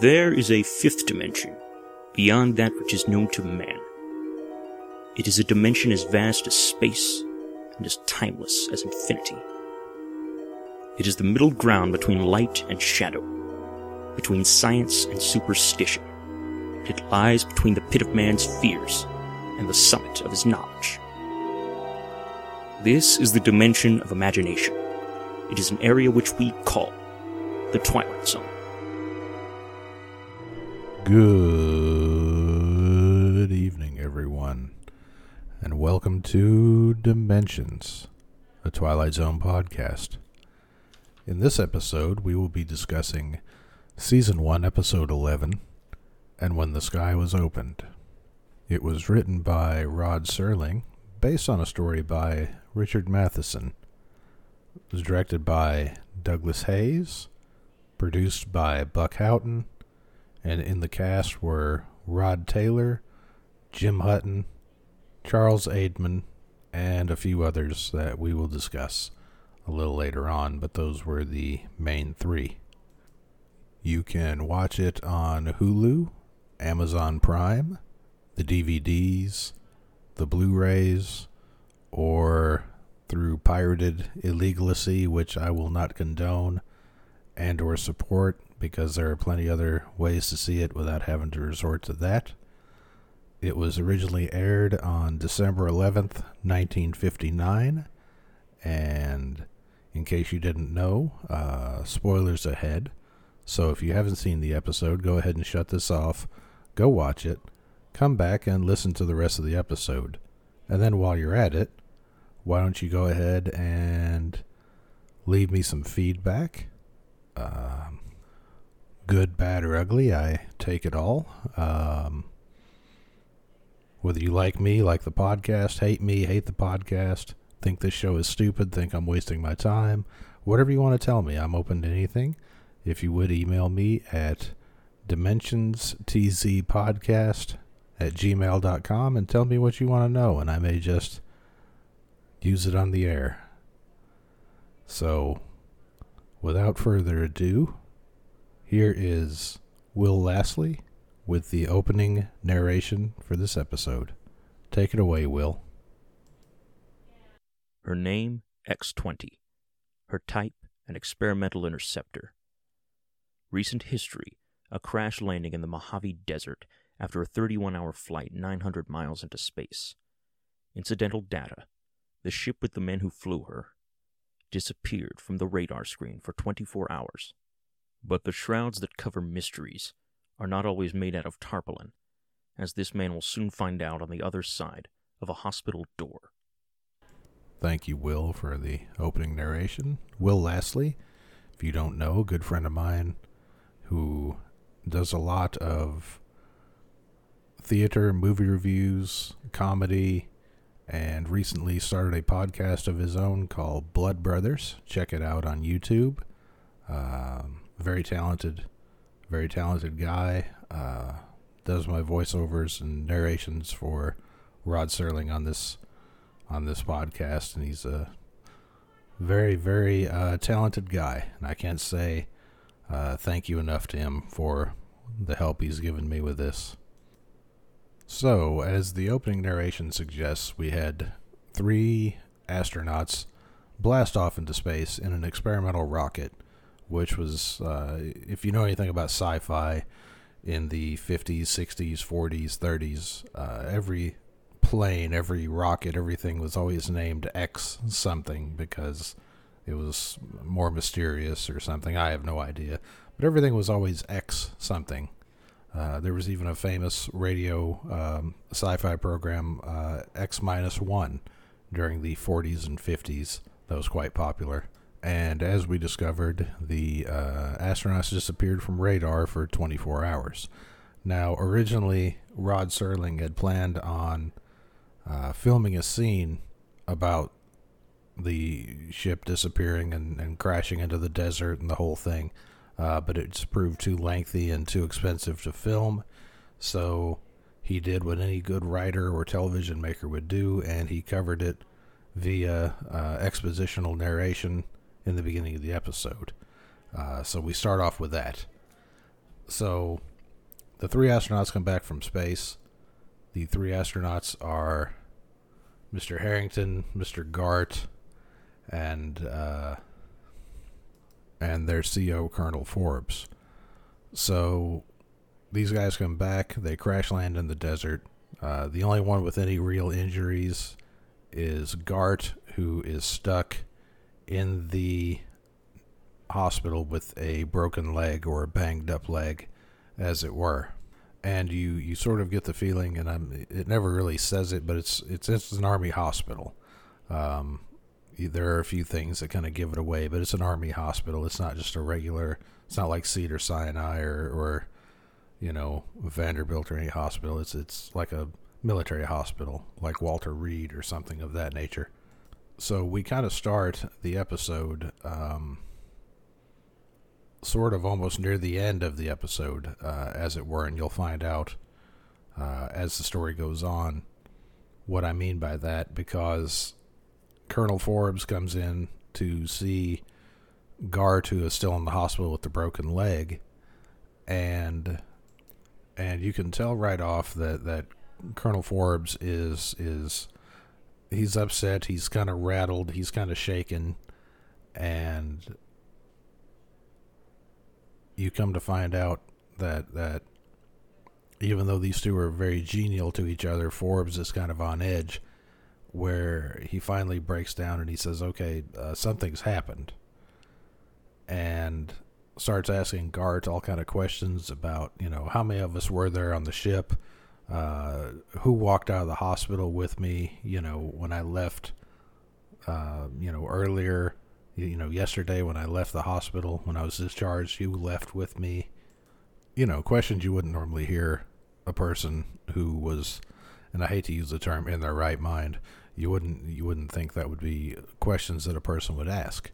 There is a fifth dimension, beyond that which is known to man. It is a dimension as vast as space and as timeless as infinity. It is the middle ground between light and shadow, between science and superstition. It lies between the pit of man's fears and the summit of his knowledge. This is the dimension of imagination. It is an area which we call the Twilight Zone. Good evening, everyone, and welcome to Dimensions, a Twilight Zone podcast. In this episode, we will be discussing Season 1, Episode 11, and When the Sky Was Opened. It was written by Rod Serling, based on a story by Richard Matheson. It was directed by Douglas Heyes, produced by Buck Houghton, and in the cast were Rod Taylor, Jim Hutton, Charles Aidman, and a few others that we will discuss a little later on, but those were the main three. You can watch it on Hulu, Amazon Prime, the DVDs, the Blu rays, or through pirated illegalacy, which I will not condone and or support because there are plenty other ways to see it without having to resort to that. It was originally aired on December 11th, 1959, and in case you didn't know, uh, spoilers ahead. So if you haven't seen the episode, go ahead and shut this off, go watch it, come back and listen to the rest of the episode. And then while you're at it, why don't you go ahead and leave me some feedback? Um, good, bad, or ugly. I take it all. Um, whether you like me, like the podcast, hate me, hate the podcast, think this show is stupid, think I'm wasting my time, whatever you want to tell me, I'm open to anything. If you would email me at dimensionstzpodcast at gmail.com and tell me what you want to know, and I may just use it on the air. So, without further ado, here is Will Lastly with the opening narration for this episode. Take it away, Will. Her name, X20. Her type, an experimental interceptor. Recent history, a crash landing in the Mojave Desert after a 31 hour flight 900 miles into space. Incidental data, the ship with the men who flew her disappeared from the radar screen for 24 hours. But the shrouds that cover mysteries are not always made out of tarpaulin, as this man will soon find out on the other side of a hospital door. Thank you, Will, for the opening narration. Will Lastly, if you don't know, a good friend of mine who does a lot of theater, movie reviews, comedy, and recently started a podcast of his own called Blood Brothers. Check it out on YouTube. Um, very talented, very talented guy. Uh, does my voiceovers and narrations for Rod Serling on this on this podcast, and he's a very, very uh, talented guy. And I can't say uh, thank you enough to him for the help he's given me with this. So, as the opening narration suggests, we had three astronauts blast off into space in an experimental rocket, which was, uh, if you know anything about sci fi in the 50s, 60s, 40s, 30s, uh, every plane, every rocket, everything was always named X something because it was more mysterious or something. I have no idea. But everything was always X something. Uh, there was even a famous radio um, sci-fi program, uh, X minus one, during the 40s and 50s. That was quite popular. And as we discovered, the uh, astronauts disappeared from radar for 24 hours. Now, originally, Rod Serling had planned on uh, filming a scene about the ship disappearing and, and crashing into the desert and the whole thing uh, but it's proved too lengthy and too expensive to film. So he did what any good writer or television maker would do, and he covered it via uh, expositional narration in the beginning of the episode. Uh, so we start off with that. So the three astronauts come back from space. The three astronauts are Mr. Harrington, Mr. Gart, and uh, and their CO Colonel Forbes. So these guys come back. They crash land in the desert. Uh, the only one with any real injuries is Gart, who is stuck in the hospital with a broken leg or a banged up leg, as it were. And you, you sort of get the feeling, and I'm, it never really says it, but it's it's, it's an army hospital. Um, there are a few things that kind of give it away, but it's an army hospital. It's not just a regular. It's not like Cedar Sinai or, or you know Vanderbilt or any hospital. It's it's like a military hospital, like Walter Reed or something of that nature. So we kind of start the episode, um, sort of almost near the end of the episode, uh, as it were, and you'll find out uh, as the story goes on what I mean by that because Colonel Forbes comes in to see Gart, who is still in the hospital with the broken leg, and and you can tell right off that that Colonel Forbes is is he's upset. He's kind of rattled. He's kind of shaken, and you come to find out that that even though these two are very genial to each other, Forbes is kind of on edge, where he finally breaks down and he says, "Okay, uh, something's happened," and starts asking Gart all kind of questions about, you know, how many of us were there on the ship uh, who walked out of the hospital with me, you know, when I left, uh, you know, earlier, you know, yesterday when I left the hospital, when I was discharged, you left with me. You know, questions you wouldn't normally hear a person who was, and I hate to use the term in their right mind, you wouldn't you wouldn't think that would be questions that a person would ask.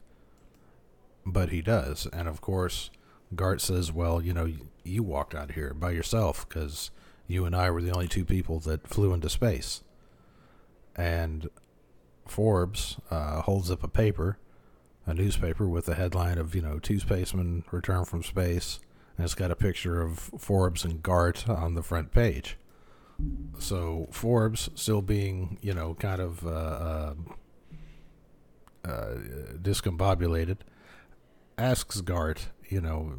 But he does, and of course, Gart says, "Well, you know, you walked out here by yourself because you and I were the only two people that flew into space. And Forbes uh, holds up a paper, a newspaper with the headline of, you know, two spacemen return from space. And it's got a picture of Forbes and Gart on the front page. So Forbes, still being, you know, kind of uh, uh, uh discombobulated, asks Gart, you know,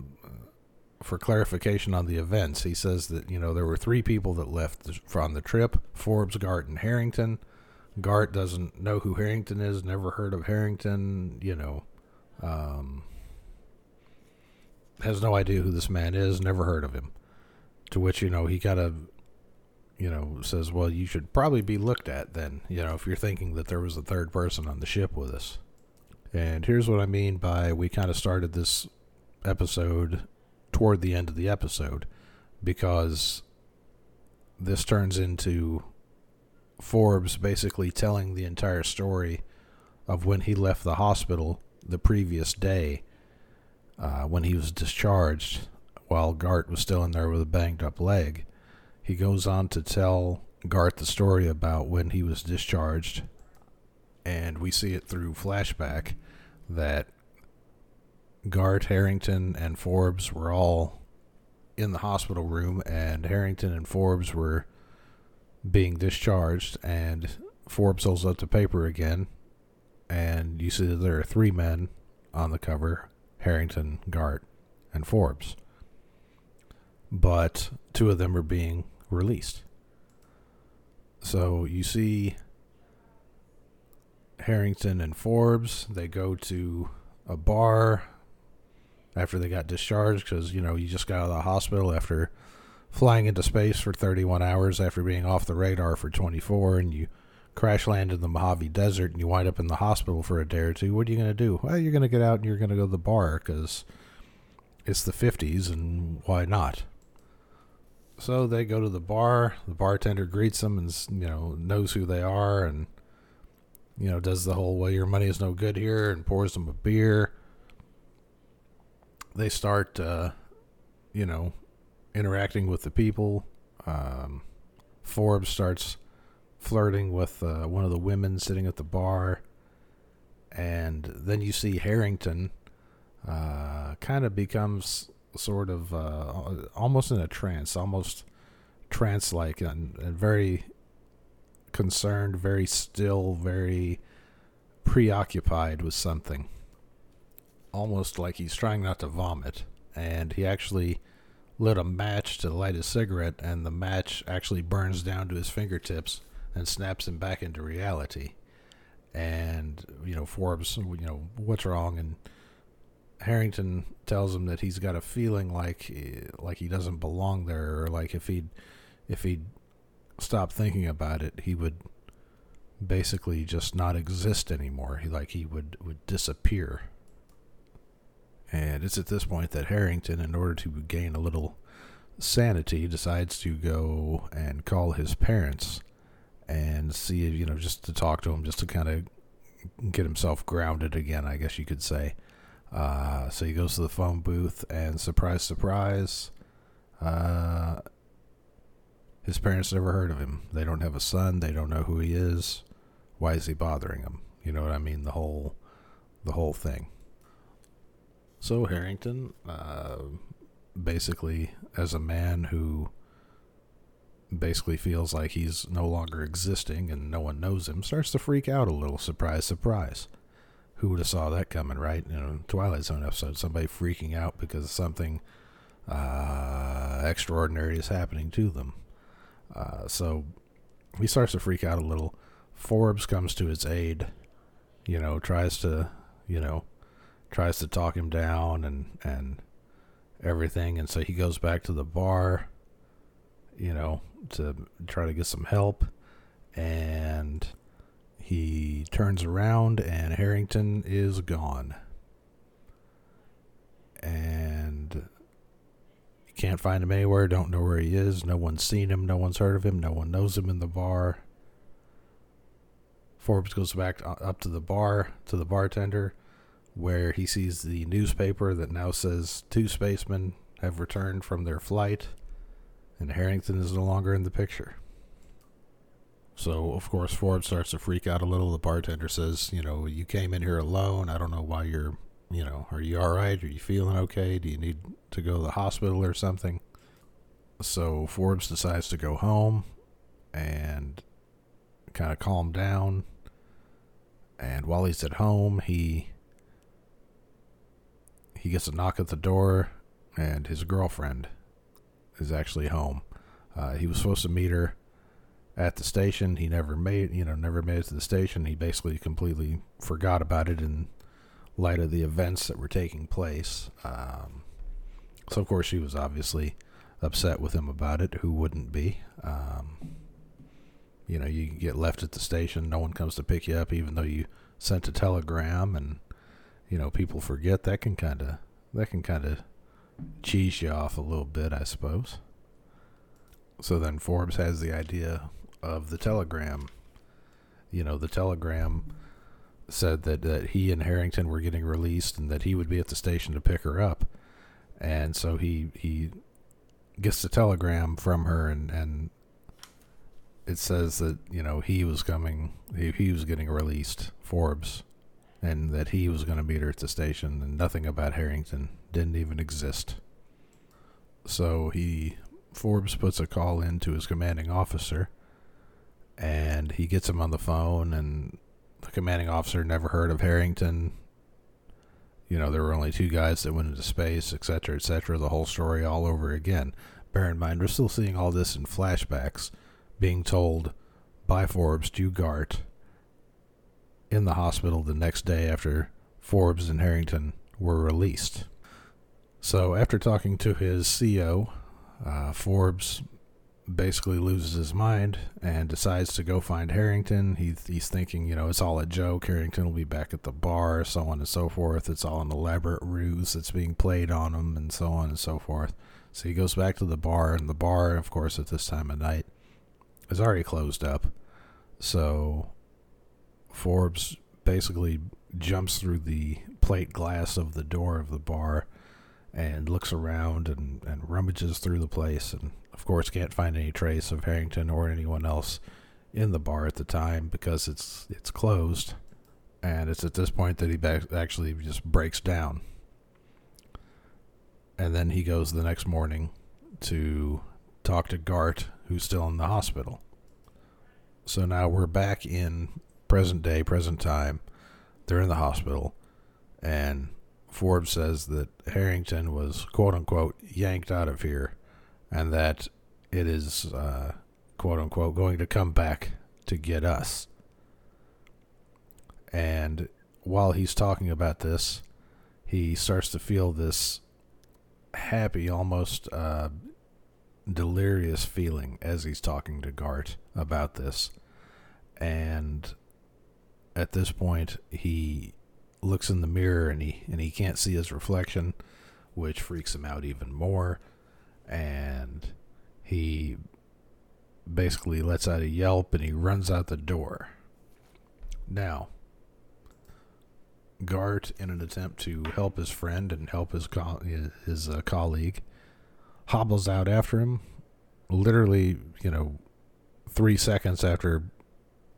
for clarification on the events, he says that you know there were three people that left from the trip: Forbes, Gart, and Harrington. Gart doesn't know who Harrington is, never heard of Harrington. You know, um, has no idea who this man is, never heard of him. To which you know he kind of, you know, says, "Well, you should probably be looked at then." You know, if you're thinking that there was a third person on the ship with us. And here's what I mean by we kind of started this episode toward the end of the episode because this turns into Forbes basically telling the entire story of when he left the hospital the previous day uh, when he was discharged while Gart was still in there with a banged up leg. He goes on to tell Gart the story about when he was discharged, and we see it through flashback that Gart, Harrington, and Forbes were all in the hospital room, and Harrington and Forbes were being discharged, and Forbes holds up the paper again, and you see that there are three men on the cover Harrington, Gart, and Forbes. But two of them are being released. So you see Harrington and Forbes, they go to a bar after they got discharged because you know you just got out of the hospital after flying into space for 31 hours after being off the radar for 24 and you crash land in the Mojave Desert and you wind up in the hospital for a day or two, what are you going to do? Well, you're going to get out and you're going to go to the bar because it's the 50s and why not? So they go to the bar. The bartender greets them and you know knows who they are and you know does the whole well your money is no good here and pours them a beer they start, uh, you know, interacting with the people. Um, Forbes starts flirting with uh, one of the women sitting at the bar. And then you see Harrington uh, kind of becomes sort of uh, almost in a trance, almost trance like, and, and very concerned, very still, very preoccupied with something. Almost like he's trying not to vomit. And he actually lit a match to light his cigarette, and the match actually burns down to his fingertips and snaps him back into reality. And, you know, Forbes, you know, what's wrong? And Harrington tells him that he's got a feeling like eh, like he doesn't belong there, or like if he'd if he'd stop thinking about it, he would basically just not exist anymore. He like he would would disappear. And it's at this point that Harrington, in order to gain a little sanity, decides to go and call his parents and see, you know, just to talk to him, just to kind of get himself grounded again, I guess you could say. Uh, so he goes to the phone booth, and surprise, surprise, uh, his parents never heard of him. They don't have a son. They don't know who he is. Why is he bothering them? You know what I mean? The whole, the whole thing. So Harrington, uh, basically, as a man who basically feels like he's no longer existing and no one knows him, starts to freak out a little. Surprise, surprise. Who would have saw that coming, right? You know, Twilight Zone episode, somebody freaking out because something uh, extraordinary is happening to them. Uh, so he starts to freak out a little. Forbes comes to his aid, you know, tries to, you know, tries to talk him down and and everything, and so he goes back to the bar, you know, to try to get some help, and he turns around and Harrington is gone. And you can't find him anywhere, don't know where he is, no one's seen him, no one's heard of him, no one knows him in the bar. Forbes goes back up to the bar, to the bartender, where he sees the newspaper that now says two spacemen have returned from their flight, and Harrington is no longer in the picture. So, of course, Forbes starts to freak out a little. The bartender says, You know, you came in here alone. I don't know why you're, you know, are you all right? Are you feeling okay? Do you need to go to the hospital or something? So, Forbes decides to go home and kind of calm down. And while he's at home, he he gets a knock at the door, and his girlfriend is actually home. Uh, he was supposed to meet her at the station. He never made, you know, never made it to the station. He basically completely forgot about it in light of the events that were taking place. Um, so, of course, she was obviously upset with him about it. Who wouldn't be? Um, you know, you get left at the station, no one comes to pick you up, even though you sent a telegram, and you know, people forget. That can kind of that can kind of cheese you off a little bit, I suppose. So then Forbes has the idea of the telegram. You know, the telegram said that, that he and Harrington were getting released and that he would be at the station to pick her up. And so he he gets the telegram from her and, and it says that you know he was coming, he, he was getting released, Forbes, and that he was going to meet her at the station, and nothing about Harrington didn't even exist. So he Forbes puts a call in to his commanding officer, and he gets him on the phone, and the commanding officer never heard of Harrington. You know, there were only two guys that went into space, etc., etc. The whole story all over again. Bear in mind, we're still seeing all this in flashbacks being told by Forbes to Gart in the hospital the next day after Forbes and Harrington were released. So, after talking to his CO, uh, Forbes basically loses his mind and decides to go find Harrington. He, he's thinking, you know, it's all a joke. Harrington will be back at the bar, so on and so forth. It's all an elaborate ruse that's being played on him, and so on and so forth. So he goes back to the bar, and the bar, of course, at this time of night is already closed up. So Forbes basically jumps through the plate glass of the door of the bar and looks around and, and rummages through the place and of course can't find any trace of Harrington or anyone else in the bar at the time because it's it's closed and it's at this point that he ba- actually just breaks down and then he goes the next morning to talk to Gart, who's still in the hospital. So now we're back in present day, present time. They're in the hospital, and Forbes says that Harrington was quote unquote yanked out of here, and that it is uh, quote unquote going to come back to get us. And while he's talking about this, he starts to feel this happy, almost uh, delirious feeling as he's talking to Gart about this. And at this point, he looks in the mirror and he and he can't see his reflection, which freaks him out even more. And he basically lets out a yelp and he runs out the door. Now, Gart, in an attempt to help his friend and help his co- his uh, colleague, hobbles out after him. Literally, you know, three seconds after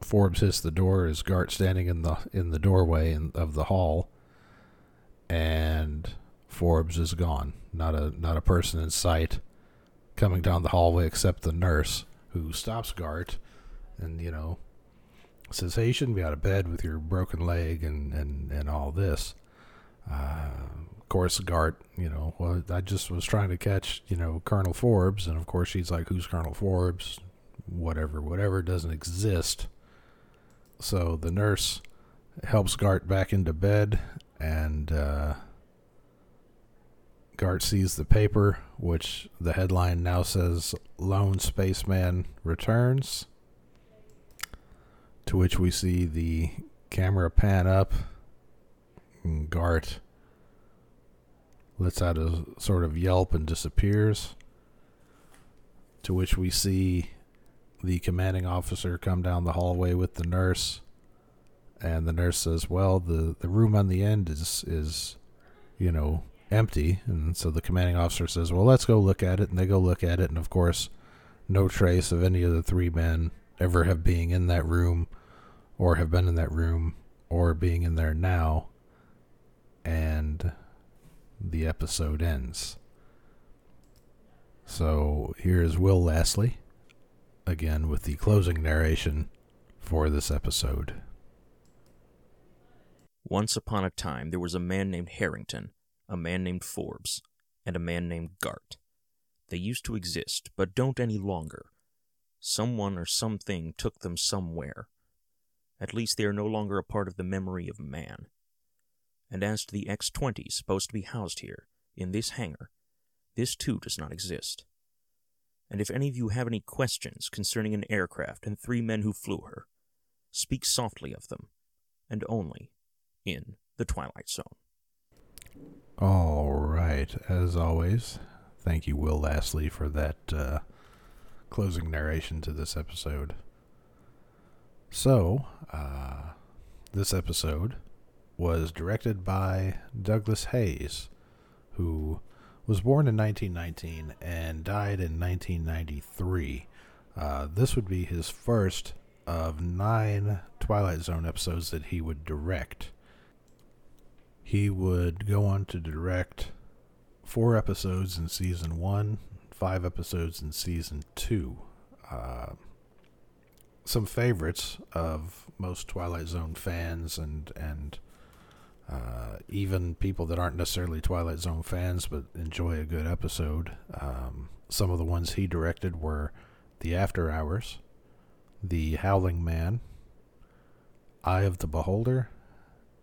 Forbes hits the door, is Gart standing in the in the doorway in, of the hall, and Forbes is gone. Not a not a person in sight coming down the hallway except the nurse who stops Gart, and you know says, "Hey, you shouldn't be out of bed with your broken leg and and and all this." Uh, of course, Gart, you know, well, I just was trying to catch, you know, Colonel Forbes, and of course she's like, "Who's Colonel Forbes?" Whatever, whatever doesn't exist. So the nurse helps Gart back into bed, and uh, Gart sees the paper, which the headline now says "Lone Spaceman Returns." To which we see the camera pan up. And Gart lets out a sort of yelp and disappears. To which we see the commanding officer come down the hallway with the nurse. And the nurse says, Well, the, the room on the end is, is, you know, empty. And so the commanding officer says, Well, let's go look at it. And they go look at it. And of course, no trace of any of the three men ever have being in that room or have been in that room or being in there now and the episode ends. So here is Will Lastly again with the closing narration for this episode. Once upon a time, there was a man named Harrington, a man named Forbes, and a man named Gart. They used to exist, but don't any longer. Someone or something took them somewhere. At least they are no longer a part of the memory of man. And as to the X 20 supposed to be housed here, in this hangar, this too does not exist. And if any of you have any questions concerning an aircraft and three men who flew her, speak softly of them, and only in the Twilight Zone. All right. As always, thank you, Will Lastly, for that uh, closing narration to this episode. So, uh, this episode was directed by Douglas Heyes, who was born in 1919 and died in 1993. Uh, this would be his first of nine Twilight Zone episodes that he would direct. He would go on to direct four episodes in season one, five episodes in season two. Uh, some favorites of most Twilight Zone fans and and uh, even people that aren't necessarily Twilight Zone fans but enjoy a good episode. Um, some of the ones he directed were The After Hours, The Howling Man, Eye of the Beholder,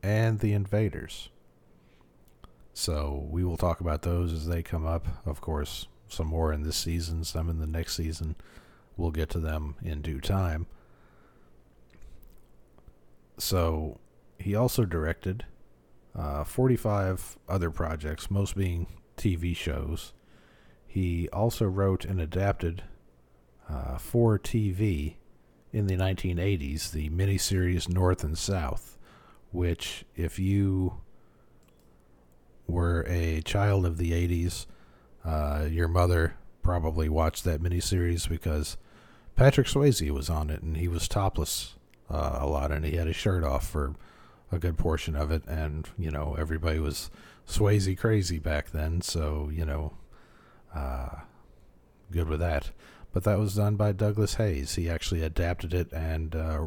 and The Invaders. So we will talk about those as they come up. Of course, some more in this season, some in the next season. We'll get to them in due time. So he also directed uh, 45 other projects, most being TV shows. He also wrote and adapted uh, for TV in the 1980s the miniseries North and South, which, if you were a child of the 80s, uh, your mother probably watched that miniseries because Patrick Swayze was on it and he was topless uh, a lot and he had his shirt off for a good portion of it, and you know everybody was Swayze crazy back then, so you know, uh, good with that. But that was done by Douglas Heyes. He actually adapted it and uh,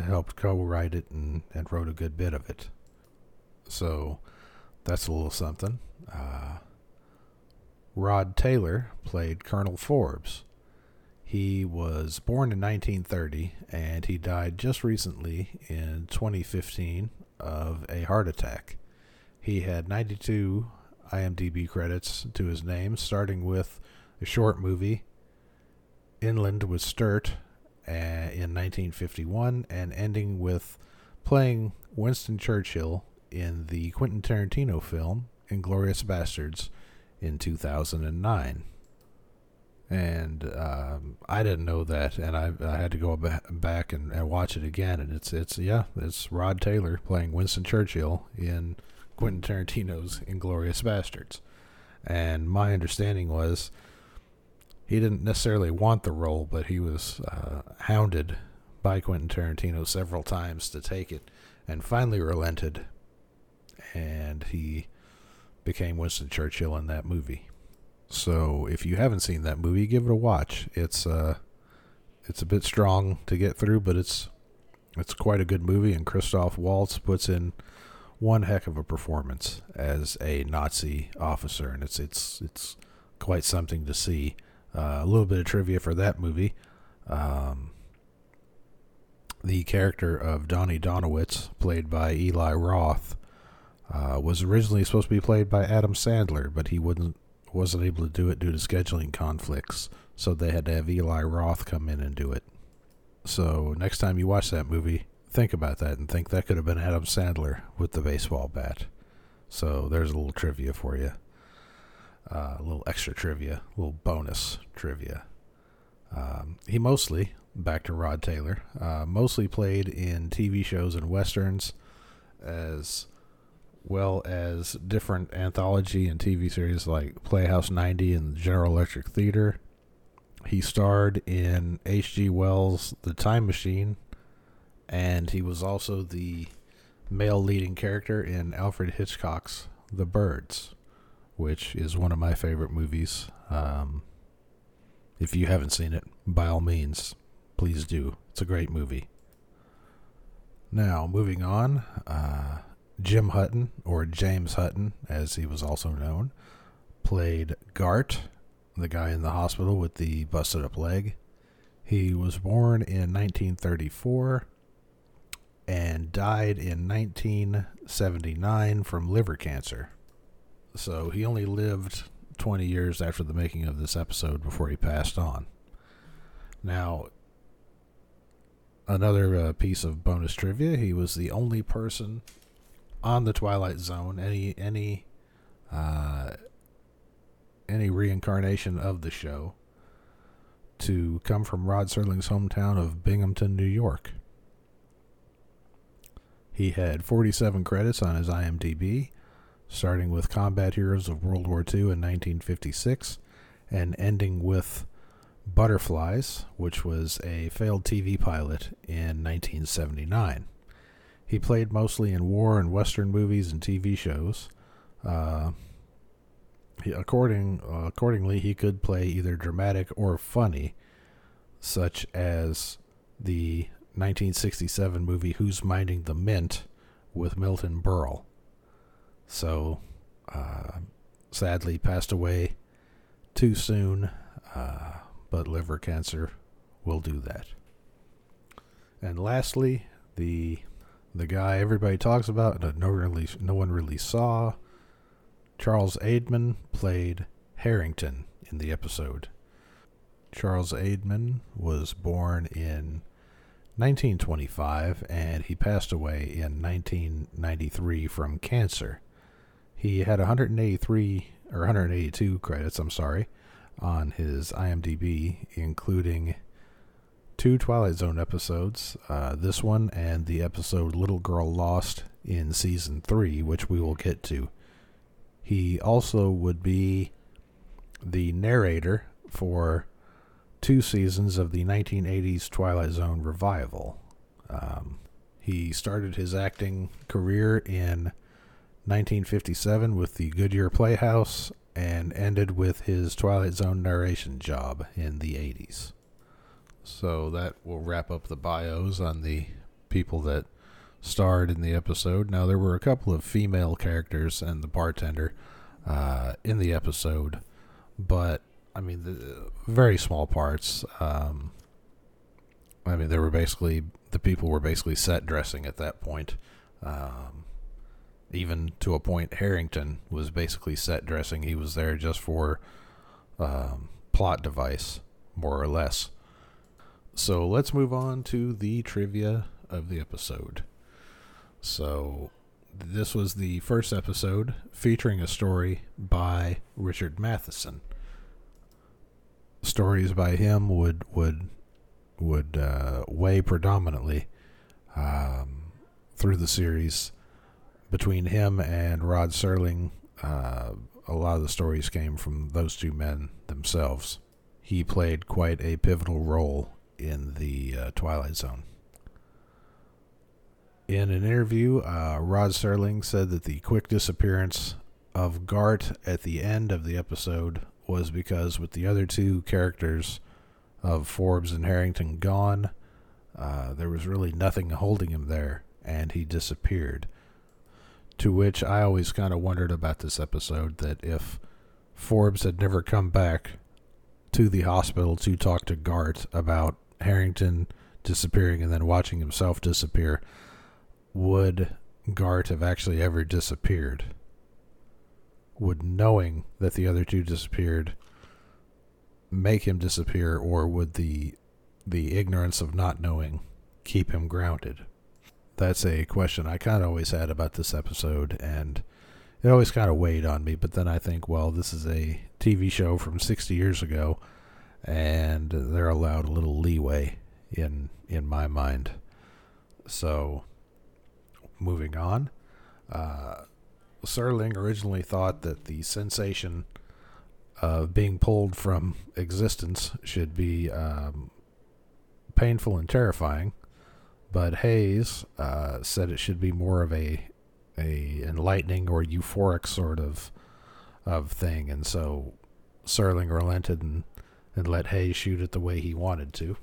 helped co-write it and, and wrote a good bit of it. So that's a little something. Uh, Rod Taylor played Colonel Forbes. He was born in 1930 and he died just recently in 2015 of a heart attack. He had 92 IMDb credits to his name, starting with a short movie, Inland with Sturt, uh, in 1951, and ending with playing Winston Churchill in the Quentin Tarantino film, Inglourious Basterds in 2009. And um, I didn't know that, and I, I had to go ba- back and, and watch it again. And it's it's yeah, it's Rod Taylor playing Winston Churchill in Quentin Tarantino's Inglourious Basterds, And my understanding was he didn't necessarily want the role, but he was uh, hounded by Quentin Tarantino several times to take it, and finally relented, and he became Winston Churchill in that movie. So if you haven't seen that movie, give it a watch. It's uh, it's a bit strong to get through, but it's it's quite a good movie, and Christoph Waltz puts in one heck of a performance as a Nazi officer, and it's it's it's quite something to see. Uh, a little bit of trivia for that movie. Um, the character of Donnie Donowitz, played by Eli Roth, uh, was originally supposed to be played by Adam Sandler, but he wouldn't wasn't able to do it due to scheduling conflicts, so they had to have Eli Roth come in and do it. So next time you watch that movie, think about that and think that could have been Adam Sandler with the baseball bat. So there's a little trivia for you. Uh, a little extra trivia, a little bonus trivia. Um, he mostly, back to Rod Taylor, uh, mostly played in TV shows and westerns, as well as different anthology and TV series like Playhouse 90 and General Electric Theater. He starred in H.G. Wells' The Time Machine and he was also the male leading character in Alfred Hitchcock's The Birds, which is one of my favorite movies. Um, if you haven't seen it, by all means, please do. It's a great movie. Now, moving on, uh, Jim Hutton, or James Hutton, as he was also known, played Gart, the guy in the hospital with the busted up leg. He was born in 1934 and died in 1979 from liver cancer. So he only lived 20 years after the making of this episode before he passed on. Now, another uh, piece of bonus trivia: he was the only person on the Twilight Zone, any any uh, any reincarnation of the show, to come from Rod Serling's hometown of Binghamton, New York. He had 47 credits on his IMDb, starting with Combat Heroes of World War II in 1956 and ending with Butterflies, which was a failed TV pilot in 1979. He played mostly in war and western movies and TV shows. Uh, he, according uh, accordingly, he could play either dramatic or funny, such as the 1967 movie Who's Minding the Mint with Milton Berle. So, uh, sadly, passed away too soon, uh, but liver cancer will do that. And lastly, the the guy everybody talks about that no no one really saw, Charles Aidman played Harrington in the episode. Charles Aidman was born in 1925, and he passed away in 1993 from cancer. He had 183 or 182 credits, I'm sorry, on his IMDb, including two Twilight Zone episodes, uh, this one and the episode Little Girl Lost in season 3, which we will get to. He also would be the narrator for two seasons of the 1980s Twilight Zone revival. Um, He started his acting career in 1957 with the Goodyear Playhouse and ended with his Twilight Zone narration job in the 80s. So that will wrap up the bios on the people that starred in the episode. Now, there were a couple of female characters and the bartender uh, in the episode, but I mean, the, very small parts. Um, I mean, they were basically the people were basically set dressing at that point. Um, even to a point, Harrington was basically set dressing. He was there just for um, plot device, more or less. So let's move on to the trivia of the episode. So this was the first episode featuring a story by Richard Matheson. Stories by him would would would uh, weigh predominantly um, through the series. Between him and Rod Serling, uh, a lot of the stories came from those two men themselves. He played quite a pivotal role in the uh, Twilight Zone. In an interview, uh, Rod Serling said that the quick disappearance of Gart at the end of the episode was because, with the other two characters of Forbes and Harrington gone, uh, there was really nothing holding him there, and he disappeared. To which I always kind of wondered about this episode that if Forbes had never come back to the hospital to talk to Gart about Harrington disappearing and then watching himself disappear, would Gart have actually ever disappeared? Would knowing that the other two disappeared make him disappear, or would the the ignorance of not knowing keep him grounded? That's a question I kind of always had about this episode, and it always kind of weighed on me. But then I think, well, this is a TV show from 60 years ago, and they're allowed a little leeway in in my mind. So moving on. Uh, Serling originally thought that the sensation of being pulled from existence should be um, painful and terrifying, but Heyes uh, said it should be more of a a enlightening or euphoric sort of of thing, and so Serling relented and, and let Heyes shoot it the way he wanted to.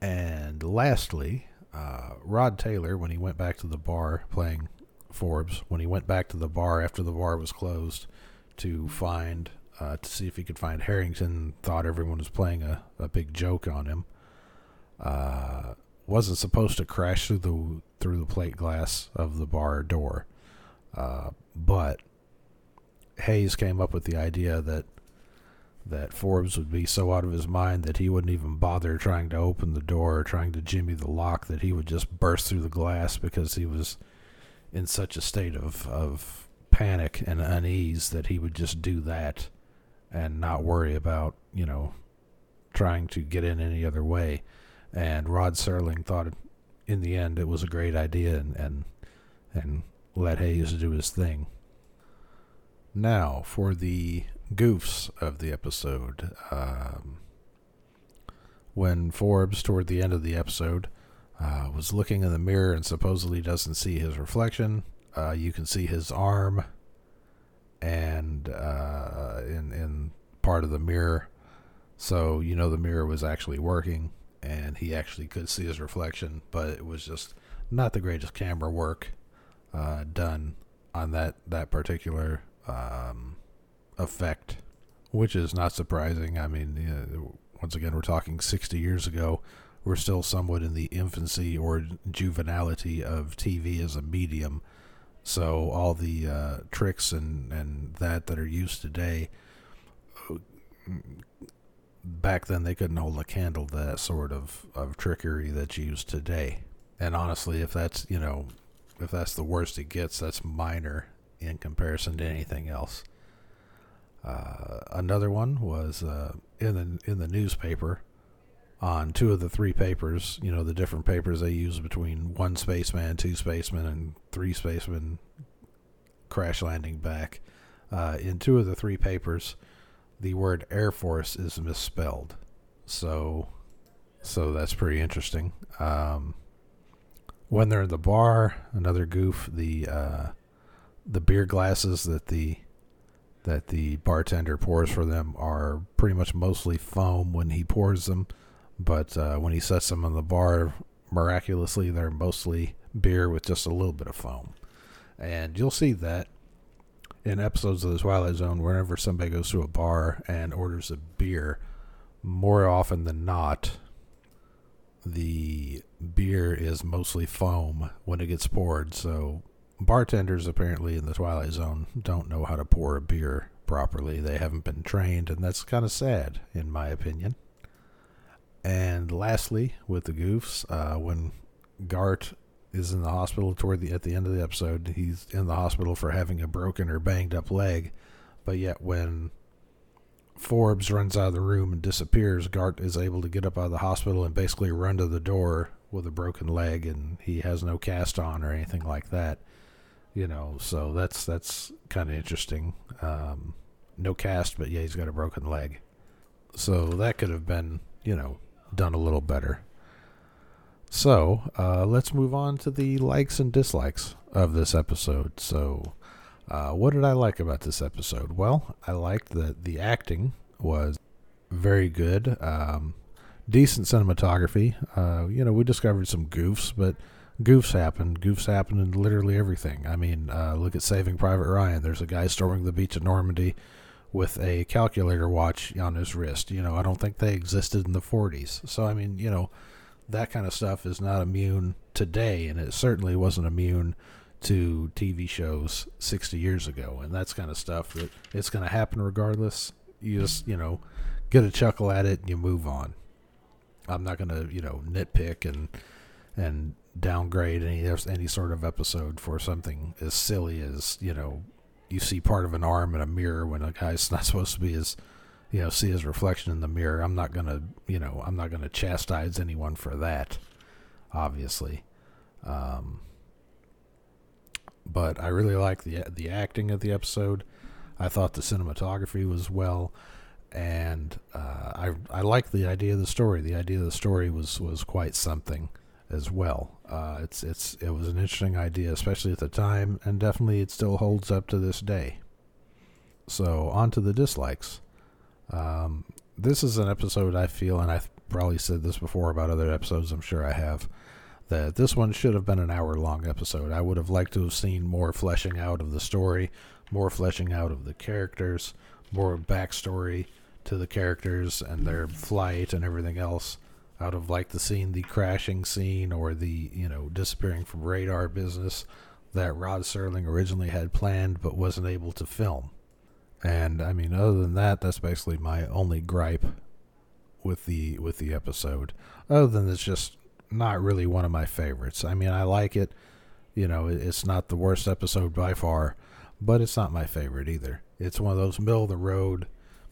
And lastly, uh, Rod Taylor, when he went back to the bar playing Forbes, when he went back to the bar after the bar was closed to find, uh, to see if he could find Harrington, thought everyone was playing a, a big joke on him. Uh, wasn't supposed to crash through the through the plate glass of the bar door, uh, but Heyes came up with the idea that that Forbes would be so out of his mind that he wouldn't even bother trying to open the door or trying to jimmy the lock, that he would just burst through the glass because he was in such a state of, of panic and unease that he would just do that and not worry about, you know, trying to get in any other way. And Rod Serling thought in the end it was a great idea and, and, and let Heyes do his thing. Now, for the goofs of the episode. Um, when Forbes, toward the end of the episode, uh, was looking in the mirror and supposedly doesn't see his reflection, uh, you can see his arm and uh, in in part of the mirror, so you know the mirror was actually working and he actually could see his reflection, but it was just not the greatest camera work uh, done on that that particular um, effect, which is not surprising. I mean, you know, once again, we're talking 60 years ago. We're still somewhat in the infancy or juvenility of TV as a medium. So all the uh, tricks and, and that that are used today, back then they couldn't hold a candle to that sort of, of trickery that's used today. And honestly, if that's you know, if that's the worst it gets, that's minor in comparison to anything else. Uh, another one was uh, in the in the newspaper on two of the three papers. You know the different papers they use between one spaceman, two spacemen, and three spacemen crash landing back. Uh, in two of the three papers, the word Air Force is misspelled. So So that's pretty interesting. Um, when they're in the bar, another goof, the uh, the beer glasses that the that the bartender pours for them are pretty much mostly foam when he pours them, but uh, when he sets them on the bar, miraculously they're mostly beer with just a little bit of foam. And you'll see that in episodes of the Twilight Zone, whenever somebody goes to a bar and orders a beer, more often than not, the beer is mostly foam when it gets poured. So bartenders apparently in the Twilight Zone don't know how to pour a beer properly. They haven't been trained, and that's kind of sad, in my opinion. And lastly, with the goofs, uh, when Gart is in the hospital toward the at the end of the episode, he's in the hospital for having a broken or banged up leg, but yet when Forbes runs out of the room and disappears, Gart is able to get up out of the hospital and basically run to the door with a broken leg, and he has no cast on or anything like that you know so that's that's kind of interesting. Um, no cast but yeah he's got a broken leg. So that could have been you know done a little better. So uh, let's move on to the likes and dislikes of this episode. So uh, what did i like about this episode? Well i liked that the acting was very good um, decent cinematography. Uh, you know we discovered some goofs but goofs happen. Goofs happen in literally everything. I mean, uh, look at Saving Private Ryan. There's a guy storming the beach of Normandy with a calculator watch on his wrist. You know, I don't think they existed in the 40s. So, I mean, you know, that kind of stuff is not immune today, and it certainly wasn't immune to TV shows 60 years ago. And that's kind of stuff that it's going to happen regardless. You just, you know, get a chuckle at it and you move on. I'm not going to, you know, nitpick and and downgrade any any sort of episode for something as silly as you know you see part of an arm in a mirror when a guy's not supposed to be his you know see his reflection in the mirror. I'm not gonna you know i'm not gonna chastise anyone for that obviously. Um, but i really like the the acting of the episode. I thought the cinematography was well and uh, I I like the idea of the story. The idea of the story was was quite something as well. Uh, it's it's it was an interesting idea, especially at the time, and definitely it still holds up to this day. So on to the dislikes. Um, this is an episode I feel, and I've probably said this before about other episodes. I'm sure I have. That this one should have been an hour long episode. I would have liked to have seen more fleshing out of the story, more fleshing out of the characters, more backstory to the characters and their flight and everything else out of like the scene, the crashing scene, or the you know disappearing from radar business that Rod Serling originally had planned but wasn't able to film. And I mean, other than that, that's basically my only gripe with the with the episode. Other than it's just not really one of my favorites. I mean, I like it. You know, it's not the worst episode by far, but it's not my favorite either. It's one of those middle of the road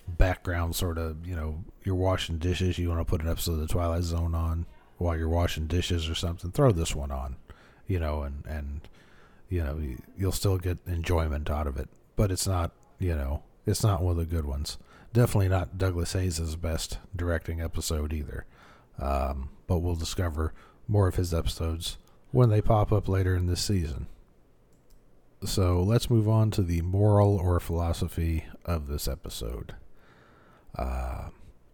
background sort of, you know, you're washing dishes, you want to put an episode of the Twilight Zone on while you're washing dishes or something, throw this one on, you know, and and you know, you'll still get enjoyment out of it. But it's not, you know, it's not one of the good ones. Definitely not Douglas Heyes' best directing episode either. Um, but we'll discover more of his episodes when they pop up later in this season. So let's move on to the moral or philosophy of this episode. Uh,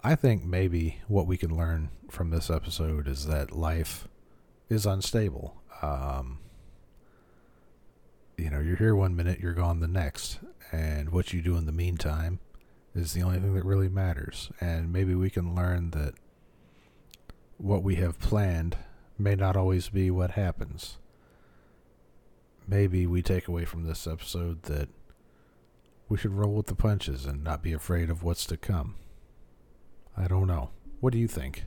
I think maybe what we can learn from this episode is that life is unstable. Um, you know, you're here one minute, you're gone the next, and what you do in the meantime is the only thing that really matters. And maybe we can learn that what we have planned may not always be what happens. Maybe we take away from this episode that we should roll with the punches and not be afraid of what's to come. I don't know. What do you think?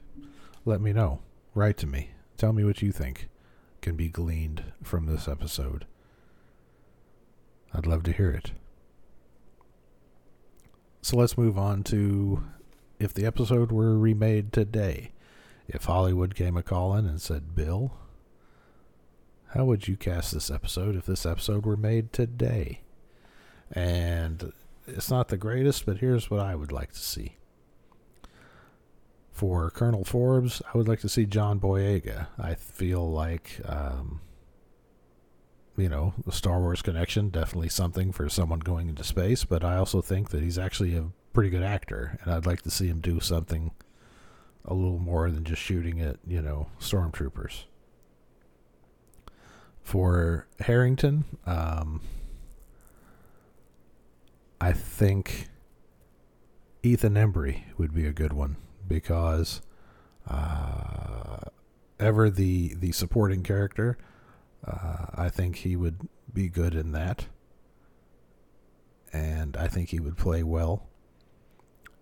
Let me know. Write to me. Tell me what you think can be gleaned from this episode. I'd love to hear it. So let's move on to if the episode were remade today. If Hollywood came a calling and said, Bill, how would you cast this episode if this episode were made today? And it's not the greatest, but here's what I would like to see. For Colonel Forbes, I would like to see John Boyega. I feel like, um, you know, the Star Wars connection, definitely something for someone going into space, but I also think that he's actually a pretty good actor, and I'd like to see him do something a little more than just shooting at, you know, stormtroopers. For Harrington, um, I think Ethan Embry would be a good one because uh, ever the the supporting character, uh, I think he would be good in that, and I think he would play well.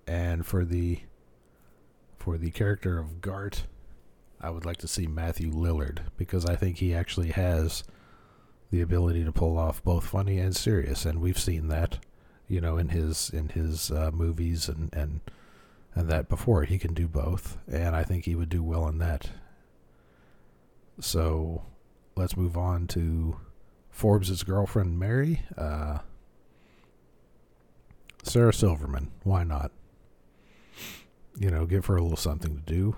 And for the for the character of Gart, I would like to see Matthew Lillard because I think he actually has the ability to pull off both funny and serious, and we've seen that, you know, in his in his uh, movies and and and that before. He can do both, and I think he would do well in that. So, let's move on to Forbes's girlfriend Mary, uh, Sarah Silverman. Why not? You know, give her a little something to do.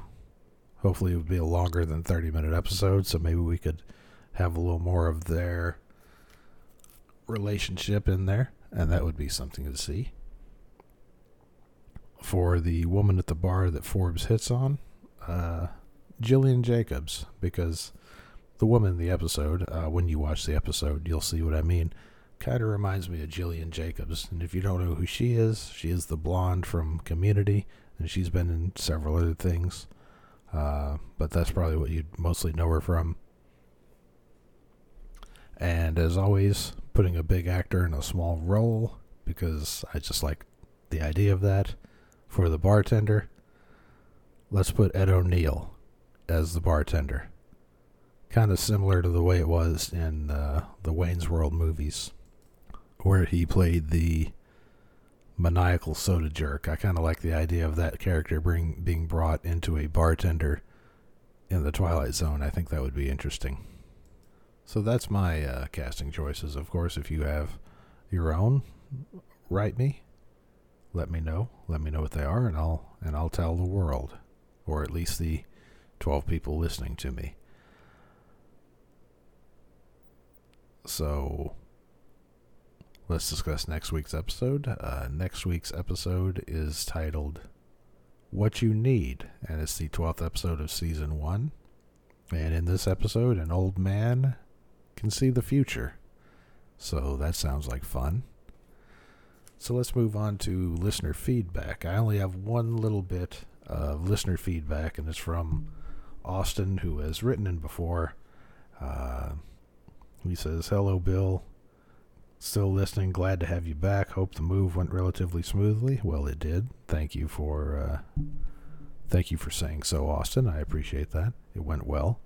Hopefully, it would be a longer than 30 minute episode, so maybe we could have a little more of their relationship in there, and that would be something to see. For the woman at the bar that Forbes hits on, uh, Gillian Jacobs, because the woman in the episode, uh, when you watch the episode, you'll see what I mean, kind of reminds me of Gillian Jacobs. And if you don't know who she is, she is the blonde from Community, and she's been in several other things. Uh, but that's probably what you'd mostly know her from. And as always, putting a big actor in a small role because I just like the idea of that. For the bartender, let's put Ed O'Neill as the bartender. Kind of similar to the way it was in uh, the Wayne's World movies, where he played the maniacal soda jerk. I kind of like the idea of that character bring, being brought into a bartender in the Twilight Zone. I think that would be interesting. So that's my uh, casting choices. Of course, if you have your own, write me. Let me know. Let me know what they are, and I'll and I'll tell the world, or at least the twelve people listening to me. So let's discuss next week's episode. Uh, next week's episode is titled "What You Need," and it's the twelfth episode of season one. And in this episode, an old man can see the future. So that sounds like fun. So let's move on to listener feedback. I only have one little bit of listener feedback, and it's from Austin, who has written in before. Uh, he says, Hello, Bill. Still listening. Glad to have you back. Hope the move went relatively smoothly. Well, it did. Thank you for uh, thank you for saying so, Austin. I appreciate that. It went well.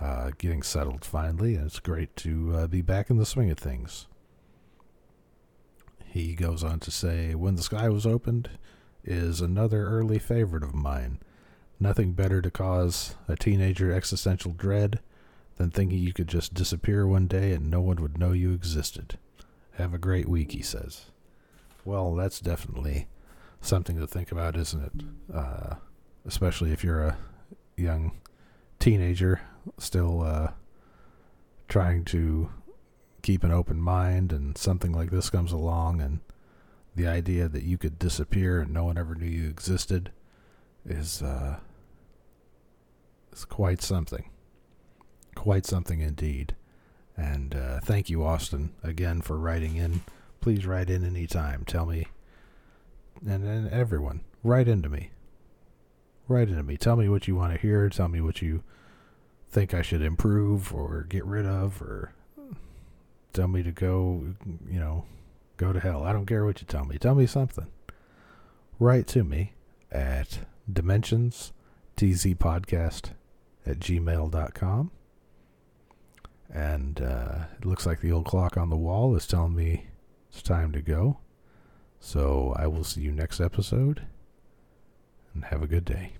Uh, getting settled finally, and it's great to uh, be back in the swing of things. He goes on to say, When the Sky Was Opened is another early favorite of mine. Nothing better to cause a teenager existential dread than thinking you could just disappear one day and no one would know you existed. Have a great week, he says. Well, that's definitely something to think about, isn't it? Uh, especially if you're a young teenager still uh, trying to keep an open mind and something like this comes along and the idea that you could disappear and no one ever knew you existed is uh, is quite something. Quite something indeed. And uh, thank you, Austin, again for writing in. Please write in anytime. Tell me, and, and everyone, write into me. Write into me. Tell me what you want to hear. Tell me what you think I should improve or get rid of or tell me to go, you know, go to hell. I don't care what you tell me. Tell me something. Write to me at dimensions tzpodcast at gmail.com. And uh, it looks like the old clock on the wall is telling me it's time to go. So I will see you next episode and have a good day.